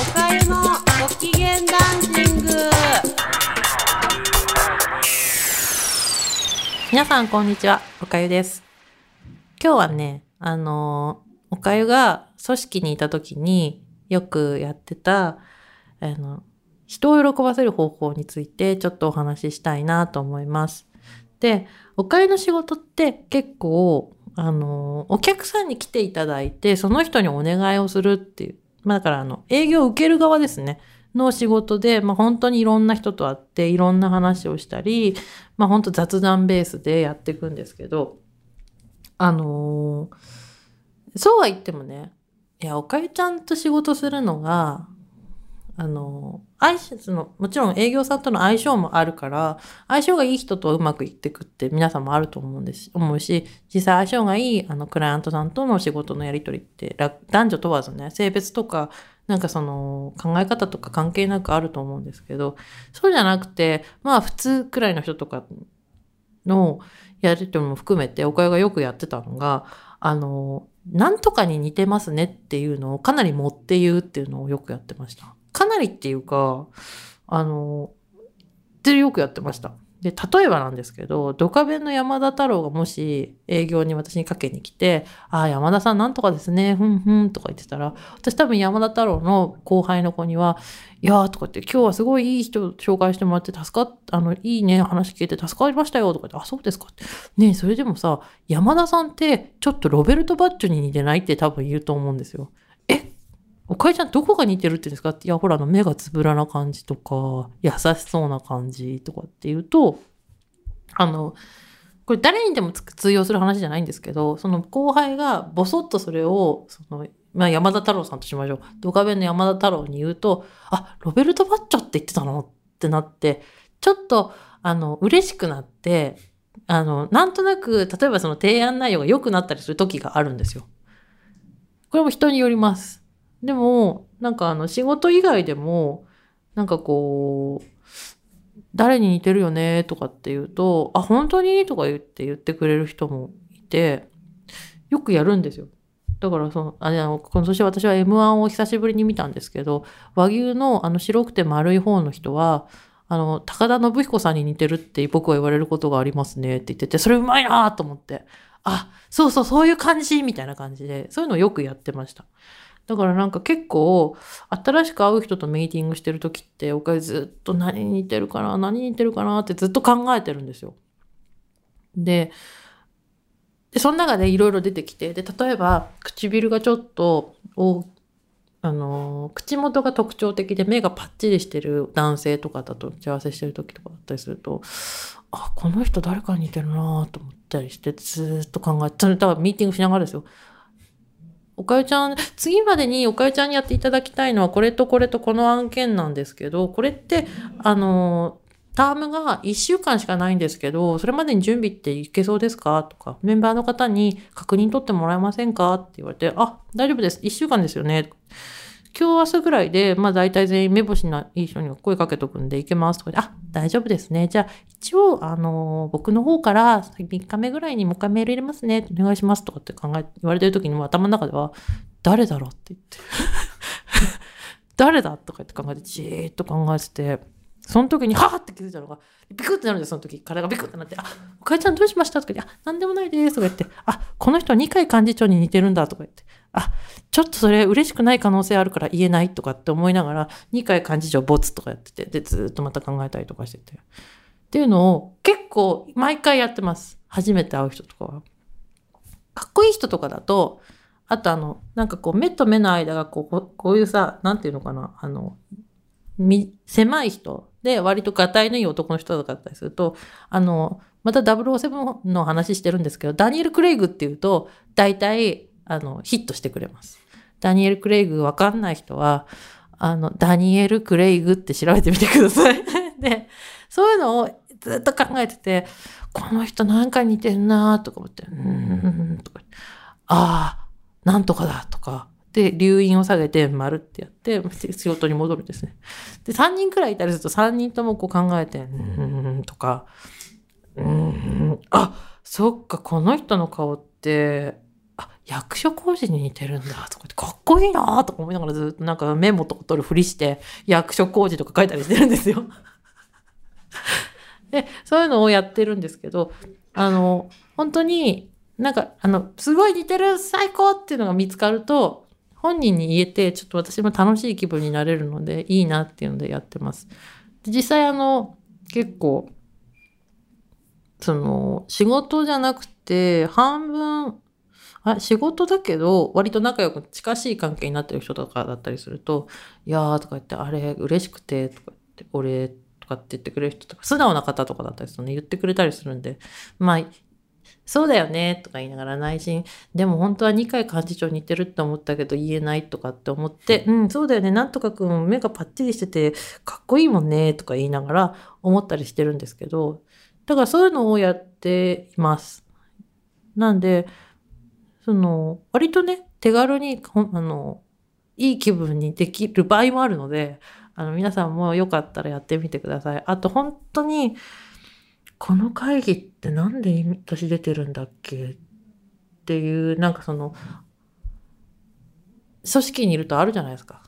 おかゆのご機嫌ダンシング皆さんこんにちは、おかゆです。今日はね、あのおかゆが組織にいた時によくやってた、あの、人を喜ばせる方法についてちょっとお話ししたいなと思います。で、おかゆの仕事って結構、あのお客さんに来ていただいて、その人にお願いをするっていう、まあだからあの、営業を受ける側ですね。の仕事で、まあ本当にいろんな人と会って、いろんな話をしたり、まあ本当雑談ベースでやっていくんですけど、あのーそうは言ってもね、いや、おかゆちゃんと仕事するのが、あのー相性その、もちろん営業さんとの相性もあるから、相性がいい人とうまくいってくって皆さんもあると思うんです、思うし、実際相性がいい、あの、クライアントさんとの仕事のやりとりって、男女問わずね、性別とか、なんかその、考え方とか関係なくあると思うんですけど、そうじゃなくて、まあ普通くらいの人とかのやりとりも含めて、岡谷がよくやってたのが、あの、なんとかに似てますねっていうのをかなり持って言うっていうのをよくやってました。かなりっていうか、あの、ってよくやってました。で、例えばなんですけど、ドカベンの山田太郎がもし営業に私にかけに来て、ああ、山田さんなんとかですね、ふんふんとか言ってたら、私多分山田太郎の後輩の子には、いやーとか言って、今日はすごいいい人紹介してもらって助かっ、あの、いいね、話聞いて助かりましたよとか言って、あ、そうですかって。ねえそれでもさ、山田さんってちょっとロベルト・バッチョに似てないって多分言うと思うんですよ。おかえちゃんどこが似てるって言うんですか？っていや、ほら、あの、目がつぶらな感じとか、優しそうな感じとかって言うと、あの、これ誰にでも通用する話じゃないんですけど、その後輩がボソッとそれを、その、まあ、山田太郎さんとしましょう。ドカベンの山田太郎に言うと、あ、ロベルト・バッチョって言ってたの？ってなって、ちょっと、あの、嬉しくなって、あの、なんとなく、例えばその提案内容が良くなったりする時があるんですよ。これも人によります。でも、なんかあの、仕事以外でも、なんかこう、誰に似てるよねとかって言うと、あ、本当に？とか言って言ってくれる人もいて、よくやるんですよ。だからその、あの、今年私は M1 を久しぶりに見たんですけど、和牛のあの白くて丸い方の人は、あの、高田信彦さんに似てるって僕は言われることがありますねって言ってて、それうまいなと思って、あ、そうそう、そういう感じみたいな感じで、そういうのをよくやってました。だからなんか結構、新しく会う人とミーティングしてる時って、おかゆずっと何に似てるかな、何に似てるかなってずっと考えてるんですよ。で、で、その中でいろいろ出てきて、で、例えば、唇がちょっと、あの、口元が特徴的で目がパッチリしてる男性とかだと、打ち合わせしてる時とかだったりすると、あ、この人誰かに似てるなと思ったりして、ずっと考えて、それだからミーティングしながらですよ。おかゆちゃん、次までにおかゆちゃんにやっていただきたいのはこれとこれとこの案件なんですけど、これって、あの、タームが1週間しかないんですけど、それまでに準備っていけそうですか？とか、メンバーの方に確認取ってもらえませんか？って言われて、あ、大丈夫です。1週間ですよね。今日明日ぐらいで、まあ大体全員目星ないい人に声かけとくんでいけますとかで、あ、大丈夫ですね。じゃあ一応、あの、僕の方から3日目ぐらいにもう一回メール入れますね。お願いしますとかって考え、言われてる時にも頭の中では、誰だろうって言って。誰だとか言って考えて、じーっと考えてて、その時に、はぁって気づいたのが、ビクってなるんですよその時。体がビクってなって、あ、おかえちゃんどうしましたとか言って、あ、なんでもないですとか言って、あ、この人は二階幹事長に似てるんだとか言って、あ、ちょっとそれ嬉しくない可能性あるから言えないとかって思いながら、二階幹事長ボツとかやってて、で、ずっとまた考えたりとかしてて。っていうのを結構毎回やってます。初めて会う人とかは。かっこいい人とかだと、あとあの、なんかこう目と目の間がこう、こういうさ、なんていうのかな、あの、み、狭い人で割とガタイのいい男の人だったりすると、あの、また007の話してるんですけど、ダニエル・クレイグっていうと、大体、あの、ヒットしてくれます。ダニエル・クレイグわかんない人は、あの、ダニエル・クレイグって調べてみてください。で、そういうのをずっと考えてて、この人なんか似てんなとか思って、うーん、とか、ああ、なんとかだとか、で、留飲を下げて、丸ってやって、仕事に戻るんですね。で、3人くらいいたりすると、3人ともこう考えて、うーん、とか、うーん、あ、そっか、この人の顔って、役所工事に似てるんだとかって、かっこいいなとか思いながらずっとなんかメモとか取るふりして、役所工事とか書いたりしてるんですよ。で、そういうのをやってるんですけど、あの、本当になんか、あの、すごい似てる最高っていうのが見つかると、本人に言えて、ちょっと私も楽しい気分になれるので、いいなっていうのでやってます。で実際あの、結構、その、仕事じゃなくて、半分、あ、仕事だけど、割と仲良く近しい関係になってる人とかだったりすると、いやーとか言って、あれ嬉しくて、とか言って、俺とかって言ってくれる人とか、素直な方とかだったりするとね、言ってくれたりするんで、まあ、そうだよね、とか言いながら内心、でも本当は二階幹事長に似てるって思ったけど言えないとかって思って、うん、そうだよね、なんとかくん目がパッチリしててかっこいいもんね、とか言いながら思ったりしてるんですけど、だからそういうのをやっています。なんで、その、割とね、手軽に、あの、いい気分にできる場合もあるので、あの、皆さんもよかったらやってみてください。あと、本当に、この会議ってなんで私出てるんだっけっていう、なんかその、組織にいるとあるじゃないですか。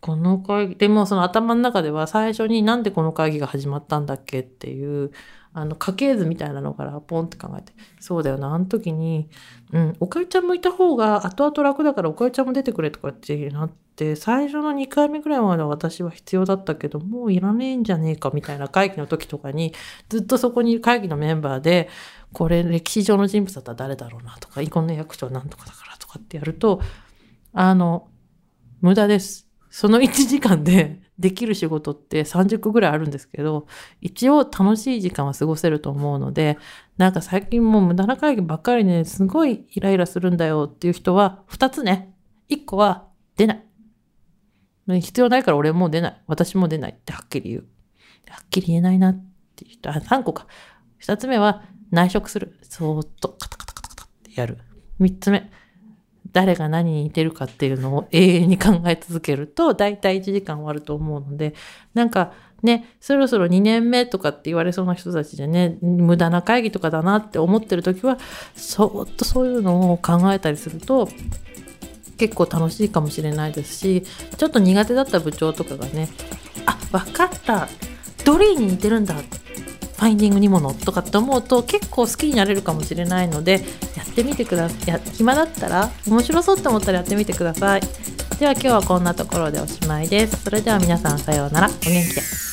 この会議、でもその頭の中では最初になんでこの会議が始まったんだっけっていう、あの家系図みたいなのからポンって考えて、そうだよな、あの時に、うん、おかゆちゃんもいた方が後々楽だからおかゆちゃんも出てくれとかってなって、最初の2回目ぐらいまでは私は必要だったけど、もういらねえんじゃねえかみたいな会議の時とかに、ずっとそこに会議のメンバーで、これ歴史上の人物だったら誰だろうなとか、この役所なんとかだからとかってやると、あの、無駄です。その1時間でできる仕事って30個ぐらいあるんですけど、一応楽しい時間は過ごせると思うので、なんか最近もう無駄な会議ばっかりね、すごいイライラするんだよっていう人は、2つね。1個は出ない。必要ないから俺もう出ない。私も出ないってはっきり言う。はっきり言えないなっていう人、あ、3個か。2つ目は内職する。そーっとカタカタカタカタってやる。3つ目。誰が何に似てるかっていうのを永遠に考え続けると、だいたい1時間終わると思うので、なんかね、そろそろ2年目とかって言われそうな人たちでね、無駄な会議とかだなって思ってる時は、そっとそういうのを考えたりすると、結構楽しいかもしれないですし、ちょっと苦手だった部長とかがね、あ、わかった。ドリーに似てるんだ。ファインディングにものとかって思うと結構好きになれるかもしれないのでってみてくださいや暇だったら面白そうって思ったらやってみてください。では今日はこんなところでおしまいです。それでは皆さんさようなら。お元気で。